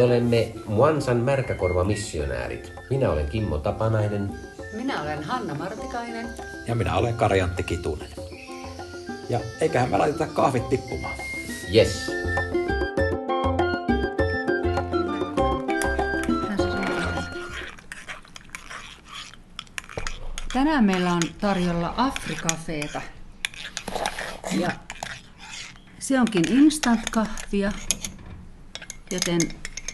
Me olemme Muansan märkäkorvamissionäärit. Minä olen Kimmo Tapanainen. Minä olen Hanna Martikainen. Ja minä olen Karjantti Kitunen. Ja eiköhän me laiteta kahvit tippumaan. Yes. Tänään meillä on tarjolla Afrikafeeta. Ja se onkin instant-kahvia, joten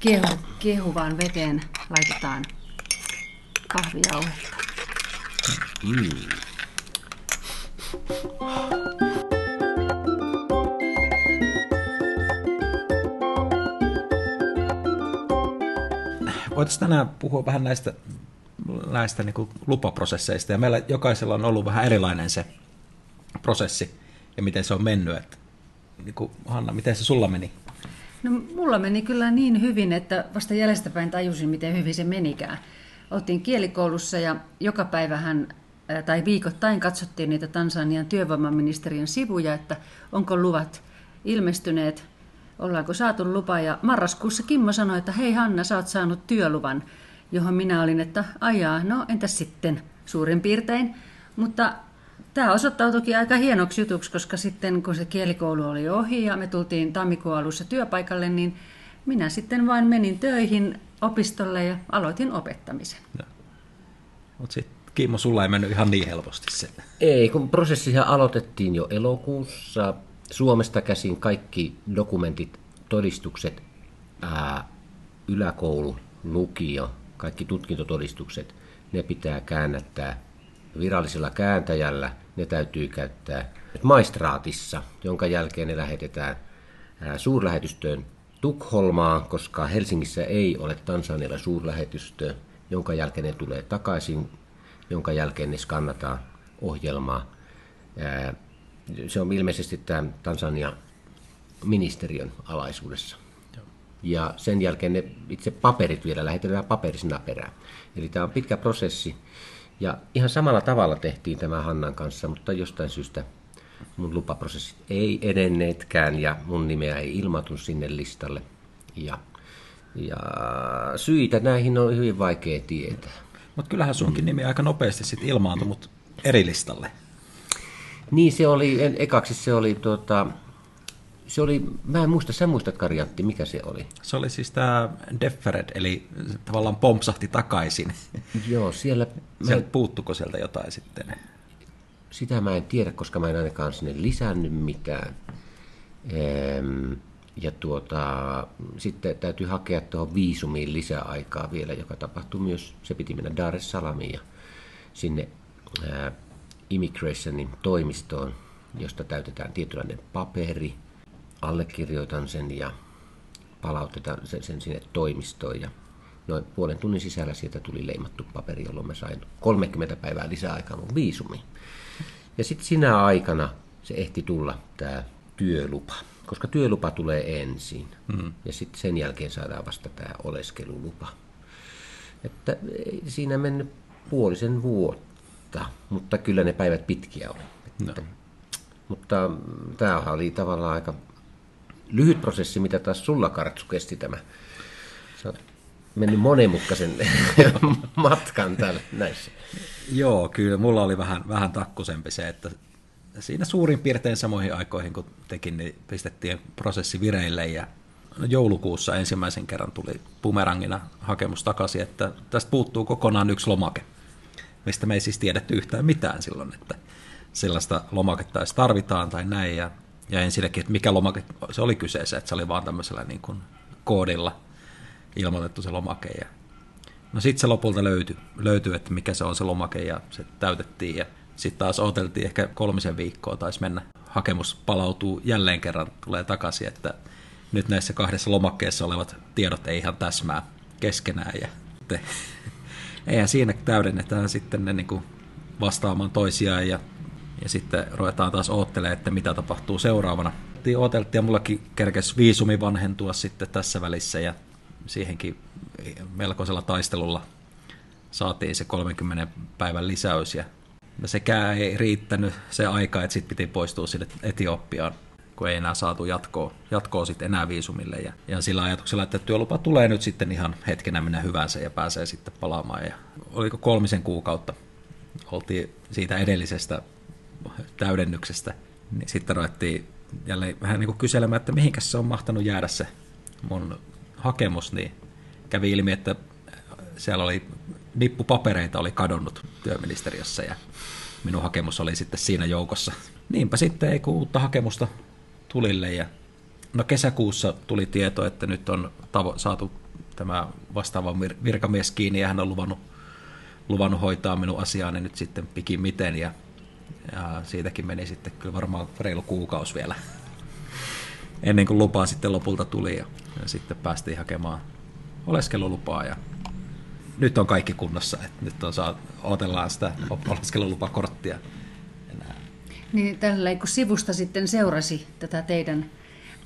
kehu, kehuvaan veteen laitetaan kahvijauhetta. Voitaisiin tänään puhua vähän näistä, näistä niin lupaprosesseista. Ja meillä jokaisella on ollut vähän erilainen se prosessi ja miten se on mennyt. Että, niin kuin, Hanna, miten se sulla meni? No, mulla meni kyllä niin hyvin, että vasta jäljestäpäin tajusin, miten hyvin se menikään. Oltiin kielikoulussa ja joka päivähän tai viikoittain katsottiin niitä Tansanian työvoimaministeriön sivuja, että onko luvat ilmestyneet, ollaanko saatu lupa. Ja marraskuussa Kimmo sanoi, että hei Hanna, sä oot saanut työluvan, johon minä olin, että ajaa, no entäs sitten suurin piirtein. Mutta Tämä osoittautuikin aika hienoksi jutuksi, koska sitten kun se kielikoulu oli ohi ja me tultiin tammikuun alussa työpaikalle, niin minä sitten vain menin töihin opistolle ja aloitin opettamisen. Mutta sitten Kimmo, sulla ei mennyt ihan niin helposti se. Ei, kun prosessihan aloitettiin jo elokuussa. Suomesta käsin kaikki dokumentit, todistukset, ää, yläkoulu, lukio, kaikki tutkintotodistukset, ne pitää käännättää virallisella kääntäjällä. Ne täytyy käyttää maistraatissa, jonka jälkeen ne lähetetään ää, suurlähetystöön Tukholmaan, koska Helsingissä ei ole Tansanialla suurlähetystöä, jonka jälkeen ne tulee takaisin, jonka jälkeen ne skannataan ohjelmaa. Se on ilmeisesti tämän Tansania ministeriön alaisuudessa. Ja sen jälkeen ne itse paperit vielä lähetetään paperisena perään. Eli tämä on pitkä prosessi. Ja ihan samalla tavalla tehtiin tämä Hannan kanssa, mutta jostain syystä mun lupaprosessit ei edenneetkään ja mun nimeä ei ilmatunut sinne listalle. Ja, ja syitä näihin on hyvin vaikea tietää. Mutta kyllähän sunkin nimi aika nopeasti sitten ilmaantui mut eri listalle. Niin se oli, en, ekaksi se oli tuota, se oli, mä en muista, sä muistat Karjantti, mikä se oli? Se oli siis tämä Deferred, eli tavallaan pompsahti takaisin. Joo, siellä, mä, Sieltä puuttuko sieltä jotain sitten? sitä mä en tiedä, koska mä en ainakaan sinne lisännyt mitään. Ehm, ja tuota, sitten täytyy hakea tuohon viisumiin lisäaikaa vielä, joka tapahtui myös, se piti mennä Dar es Salamiin ja sinne ää, immigrationin toimistoon, josta täytetään tietynlainen paperi, allekirjoitan sen ja palautetaan sen, sen sinne toimistoon ja noin puolen tunnin sisällä sieltä tuli leimattu paperi, jolloin mä sain 30 päivää lisäaikaa mun viisumiin. Ja sitten sinä aikana se ehti tulla tämä työlupa, koska työlupa tulee ensin mm. ja sitten sen jälkeen saadaan vasta tämä oleskelulupa. Että siinä mennyt puolisen vuotta, mutta kyllä ne päivät pitkiä oli. Että, No. Mutta tämähän oli tavallaan aika lyhyt prosessi, mitä taas sulla Kartsu kesti tämä. Sä oot mennyt monimutkaisen matkan täällä näissä. Joo, kyllä mulla oli vähän, vähän takkusempi se, että siinä suurin piirtein samoihin aikoihin kun tekin, niin pistettiin prosessi vireille ja joulukuussa ensimmäisen kerran tuli bumerangina hakemus takaisin, että tästä puuttuu kokonaan yksi lomake, mistä me ei siis tiedetty yhtään mitään silloin, että sellaista lomaketta edes tarvitaan tai näin ja, ja ensinnäkin, että mikä lomake se oli kyseessä, että se oli vaan tämmöisellä niin kuin koodilla ilmoitettu se lomake ja No sitten se lopulta löytyi, löytyi, että mikä se on se lomake ja se täytettiin ja sitten taas odoteltiin ehkä kolmisen viikkoa taisi mennä. Hakemus palautuu jälleen kerran, tulee takaisin, että nyt näissä kahdessa lomakkeessa olevat tiedot ei ihan täsmää keskenään ja sitten, eihän siinä täydennetään sitten ne niin kuin vastaamaan toisiaan ja, ja sitten ruvetaan taas oottelemaan, että mitä tapahtuu seuraavana. Ooteltiin ja mullakin kerkesi viisumi vanhentua sitten tässä välissä ja siihenkin melkoisella taistelulla saatiin se 30 päivän lisäys ja sekään ei riittänyt se aika, että sitten piti poistua sinne Etiopiaan kun ei enää saatu jatkoa, jatkoa sitten enää viisumille. Ja, ja sillä ajatuksella, että työlupa tulee nyt sitten ihan hetkenä minä hyvänsä ja pääsee sitten palaamaan. Ja oliko kolmisen kuukautta oltiin siitä edellisestä täydennyksestä, niin sitten ruvettiin jälleen vähän niin kuin kyselemään, että mihinkäs se on mahtanut jäädä se mun hakemus, niin kävi ilmi, että siellä oli nippu papereita oli kadonnut työministeriössä ja minun hakemus oli sitten siinä joukossa. Niinpä sitten ei uutta hakemusta tulille ja no kesäkuussa tuli tieto, että nyt on tavo- saatu tämä vastaava virkamies kiinni ja hän on luvannut, luvannut hoitaa minun asiaani nyt sitten pikimiten ja, ja siitäkin meni sitten kyllä varmaan reilu kuukausi vielä ennen kuin lupaa sitten lopulta tuli ja, ja sitten päästiin hakemaan oleskelulupaa ja nyt on kaikki kunnossa, että nyt on saa, odotellaan sitä oleskelulupakorttia enää. Niin tällä kun sivusta sitten seurasi tätä teidän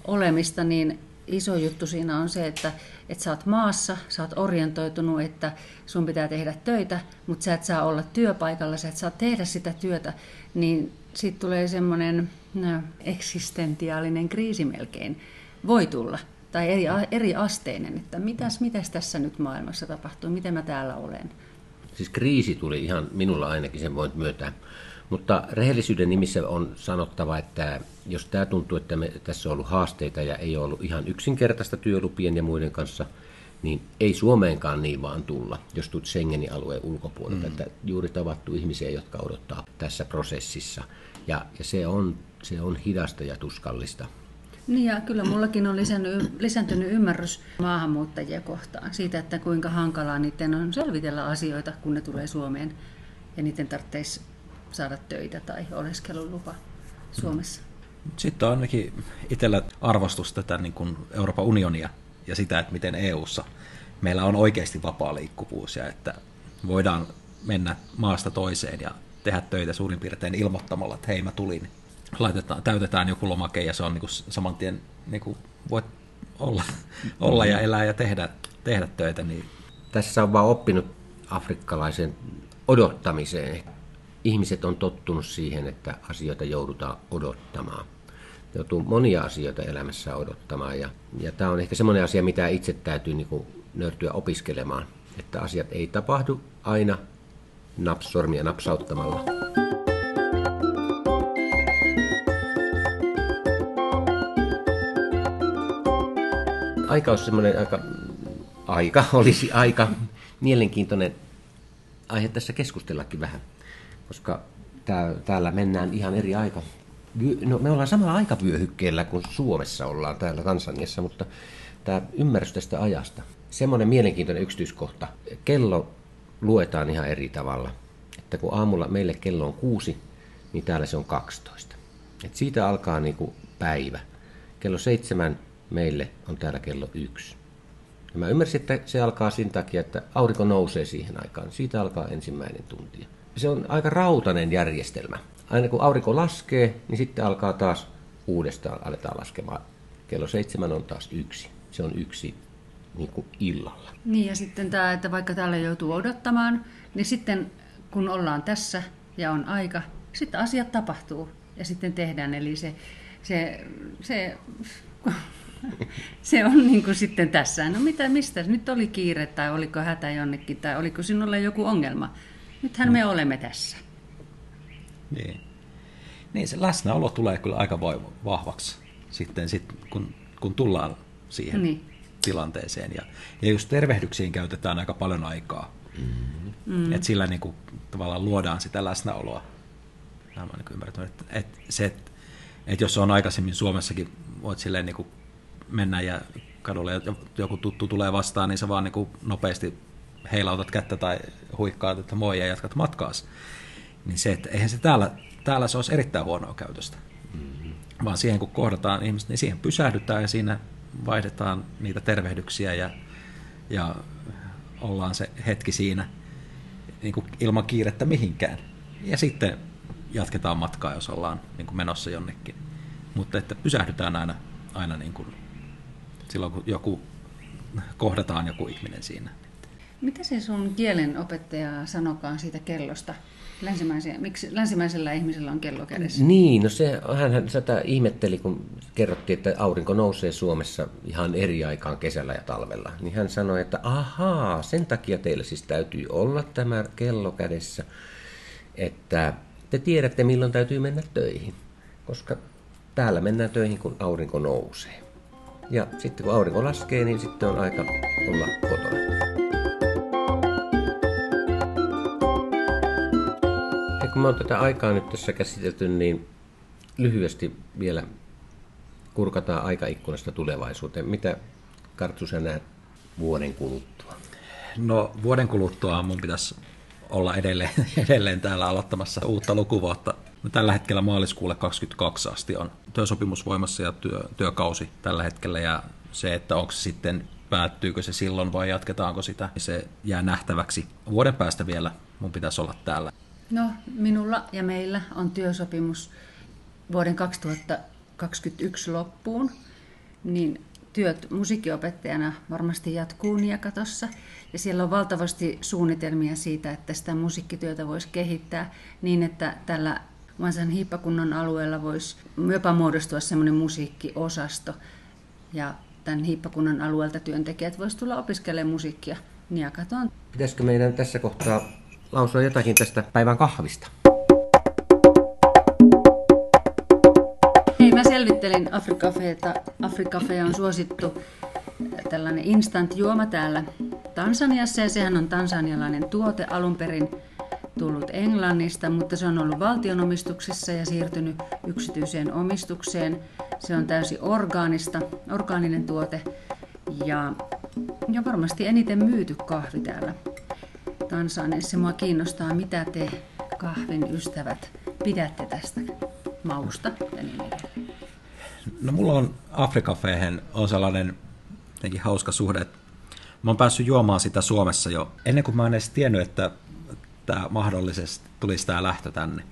olemista, niin iso juttu siinä on se, että, että sä oot maassa, sä oot orientoitunut, että sun pitää tehdä töitä, mutta sä et saa olla työpaikalla, sä et saa tehdä sitä työtä, niin siitä tulee semmoinen no, eksistentiaalinen kriisi melkein. Voi tulla tai eri, eri asteinen, että mitäs, mitäs tässä nyt maailmassa tapahtuu, miten mä täällä olen. Siis kriisi tuli ihan minulla ainakin, sen voin myöntää. Mutta rehellisyyden nimissä on sanottava, että jos tämä tuntuu, että me, tässä on ollut haasteita ja ei ole ollut ihan yksinkertaista työlupien ja muiden kanssa, niin ei Suomeenkaan niin vaan tulla, jos tulet Schengenin alueen ulkopuolelta. Mm. Että juuri tavattu ihmisiä, jotka odottaa tässä prosessissa. Ja, ja se, on, se on hidasta ja tuskallista. Niin ja kyllä mullakin on lisännyt, lisääntynyt ymmärrys maahanmuuttajia kohtaan siitä, että kuinka hankalaa niiden on selvitellä asioita, kun ne tulee Suomeen ja niiden tarvitsisi saada töitä tai oleskelulupa Suomessa. Sitten on ainakin itsellä arvostus tätä niin kuin Euroopan unionia ja sitä, että miten EU:ssa meillä on oikeasti vapaa liikkuvuus ja että voidaan mennä maasta toiseen ja tehdä töitä suurin piirtein ilmoittamalla, että hei mä tulin laitetaan, täytetään joku lomake ja se on niin saman tien niin kuin voit olla, olla ja elää ja tehdä, tehdä töitä. Niin. Tässä on vaan oppinut afrikkalaisen odottamiseen. Ihmiset on tottunut siihen, että asioita joudutaan odottamaan. Joutuu monia asioita elämässä odottamaan ja, ja tämä on ehkä semmoinen asia, mitä itse täytyy niin kuin opiskelemaan, että asiat ei tapahdu aina napsormia napsauttamalla. aika olisi semmoinen aika, aika olisi aika mielenkiintoinen aihe tässä keskustellakin vähän, koska tää, täällä mennään ihan eri aika. No, me ollaan samalla aikavyöhykkeellä kuin Suomessa ollaan täällä Tansaniassa, mutta tämä ymmärrys tästä ajasta. Semmoinen mielenkiintoinen yksityiskohta. Kello luetaan ihan eri tavalla. Että kun aamulla meille kello on kuusi, niin täällä se on 12. Et siitä alkaa niin kuin päivä. Kello seitsemän meille on täällä kello yksi. Ja mä ymmärsin, että se alkaa siinä takia, että aurinko nousee siihen aikaan. Siitä alkaa ensimmäinen tunti. Se on aika rautainen järjestelmä. Aina kun aurinko laskee, niin sitten alkaa taas uudestaan aletaan laskemaan. Kello seitsemän on taas yksi. Se on yksi niin kuin illalla. Niin ja sitten tämä, että vaikka täällä joutuu odottamaan, niin sitten kun ollaan tässä ja on aika, sitten asiat tapahtuu ja sitten tehdään. Eli se, se, se se on niin kuin sitten tässä. No mitä, mistä? Nyt oli kiire tai oliko hätä jonnekin tai oliko sinulla joku ongelma? Nythän me olemme tässä. Niin. Niin, se läsnäolo tulee kyllä aika vahvaksi sitten, sit, kun, kun tullaan siihen niin. tilanteeseen. Ja, ja just tervehdyksiin käytetään aika paljon aikaa. Mm-hmm. Että sillä niin kuin, tavallaan luodaan sitä läsnäoloa. Mä niin ymmärtänyt, että, että se, että, että jos on aikaisemmin Suomessakin, voit silleen niin kuin mennä ja kadulle ja joku tuttu tulee vastaan, niin sä vaan niin kuin nopeasti heilautat kättä tai huikkaat, että moi ja jatkat matkaas. Niin se, että eihän se täällä, täällä se olisi erittäin huonoa käytöstä. Mm-hmm. Vaan siihen kun kohdataan ihmiset, niin siihen pysähdytään ja siinä vaihdetaan niitä tervehdyksiä ja, ja ollaan se hetki siinä niin kuin ilman kiirettä mihinkään. Ja sitten jatketaan matkaa, jos ollaan niin kuin menossa jonnekin. Mutta että pysähdytään aina, aina niin kuin silloin, kun joku kohdataan joku ihminen siinä. Mitä se sun kielen opettaja sanokaan siitä kellosta? Länsimäisen, miksi länsimäisellä ihmisellä on kello kädessä? Niin, no se, hän, hän sitä ihmetteli, kun kerrottiin, että aurinko nousee Suomessa ihan eri aikaan kesällä ja talvella. Niin hän sanoi, että ahaa, sen takia teillä siis täytyy olla tämä kello kädessä, että te tiedätte milloin täytyy mennä töihin, koska täällä mennään töihin, kun aurinko nousee. Ja sitten kun aurinko laskee, niin sitten on aika olla kotona. Kun me on tätä aikaa nyt tässä käsitelty, niin lyhyesti vielä kurkataan aikaikkunasta tulevaisuuteen. Mitä Kartsu sä näet vuoden kuluttua? No vuoden kuluttua mun pitäisi olla edelleen, edelleen täällä aloittamassa uutta lukuvuotta. No, tällä hetkellä maaliskuulle 22 asti on työsopimus voimassa ja työ, työkausi tällä hetkellä ja se, että onko se sitten päättyykö se silloin vai jatketaanko sitä, niin se jää nähtäväksi. Vuoden päästä vielä mun pitäisi olla täällä. No, minulla ja meillä on työsopimus vuoden 2021 loppuun, niin työt musiikkiopettajana varmasti jatkuu Niakatossa. Ja siellä on valtavasti suunnitelmia siitä, että sitä musiikkityötä voisi kehittää niin, että tällä Vansan hiippakunnan alueella voisi jopa muodostua semmoinen musiikkiosasto. Ja tämän hiippakunnan alueelta työntekijät voisivat tulla opiskelemaan musiikkia Niakatoon. Pitäisikö meidän tässä kohtaa lausua jotakin tästä päivän kahvista? Hei, mä selvittelin Afrikafeeta. Afrikafe on suosittu tällainen instant-juoma täällä Tansaniassa ja sehän on tansanialainen tuote alun perin tullut Englannista, mutta se on ollut valtionomistuksessa ja siirtynyt yksityiseen omistukseen. Se on täysin orgaanista, orgaaninen tuote ja, ja varmasti eniten myyty kahvi täällä Tansaniassa. Mua kiinnostaa, mitä te kahvin ystävät pidätte tästä mausta niin. No mulla on Afrikafeehen on sellainen jotenkin hauska suhde, että mä oon päässyt juomaan sitä Suomessa jo ennen kuin mä en edes tiennyt, että tämä mahdollisesti tulisi tämä lähtö tänne.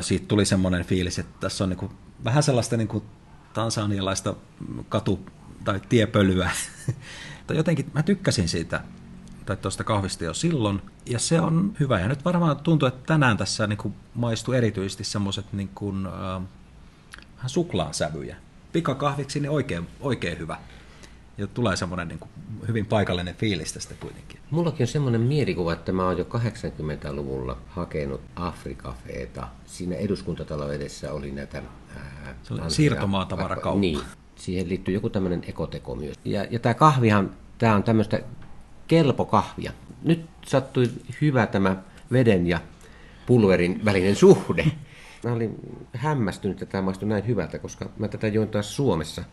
Siitä tuli semmoinen fiilis, että tässä on niinku vähän sellaista niinku tansanialaista katu- tai tiepölyä. tai jotenkin mä tykkäsin siitä tai tuosta kahvista jo silloin, ja se on hyvä. Ja nyt varmaan tuntuu, että tänään tässä niin kuin maistuu erityisesti semmoiset niin kuin, äh, suklaan sävyjä. Pikakahviksi niin oikein, oikein hyvä. Ja tulee semmoinen niin kuin, hyvin paikallinen fiilis tästä kuitenkin. Mullakin on semmoinen mielikuva, että mä oon jo 80-luvulla hakenut Afrikafeeta. Siinä eduskuntatalon edessä oli näitä... Ää, se oli siirtomaatavarakauppa. Niin, siihen liittyy joku tämmöinen ekoteko myös. Ja, ja tämä kahvihan, tämä on tämmöistä kelpokahvia. Nyt sattui hyvä tämä veden ja pulverin välinen suhde. Mä olin hämmästynyt, että tämä maistui näin hyvältä, koska mä tätä join taas Suomessa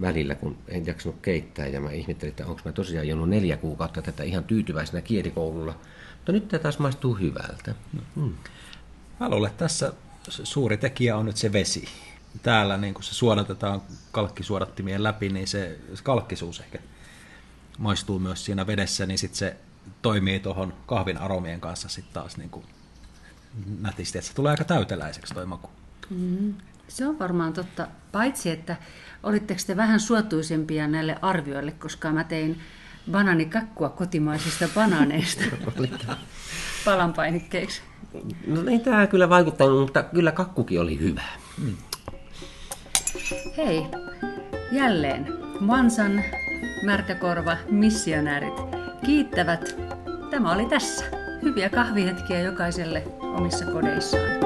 välillä, kun en jaksanut keittää. Ja mä ihmettelin, että onko mä tosiaan juonut neljä kuukautta tätä ihan tyytyväisenä kielikoululla. Mutta nyt tämä taas maistuu hyvältä. Hmm. Mä luulen, että tässä suuri tekijä on nyt se vesi. Täällä niin kun se suodatetaan kalkkisuodattimien läpi, niin se kalkkisuus ehkä maistuu myös siinä vedessä, niin sitten se toimii tuohon kahvin aromien kanssa sitten taas niin kuin nätisti, että se tulee aika täyteläiseksi toi maku. Mm, se on varmaan totta, paitsi että olitteko te vähän suotuisempia näille arvioille, koska mä tein bananikakkua kotimaisista banaaneista palanpainikkeiksi. No ei tämä kyllä vaikuttanut, mutta kyllä kakkukin oli hyvä. Mm. Hei, jälleen Mansan Märkäkorva, missionäärit kiittävät. Tämä oli tässä. Hyviä kahvihetkiä jokaiselle omissa kodeissaan.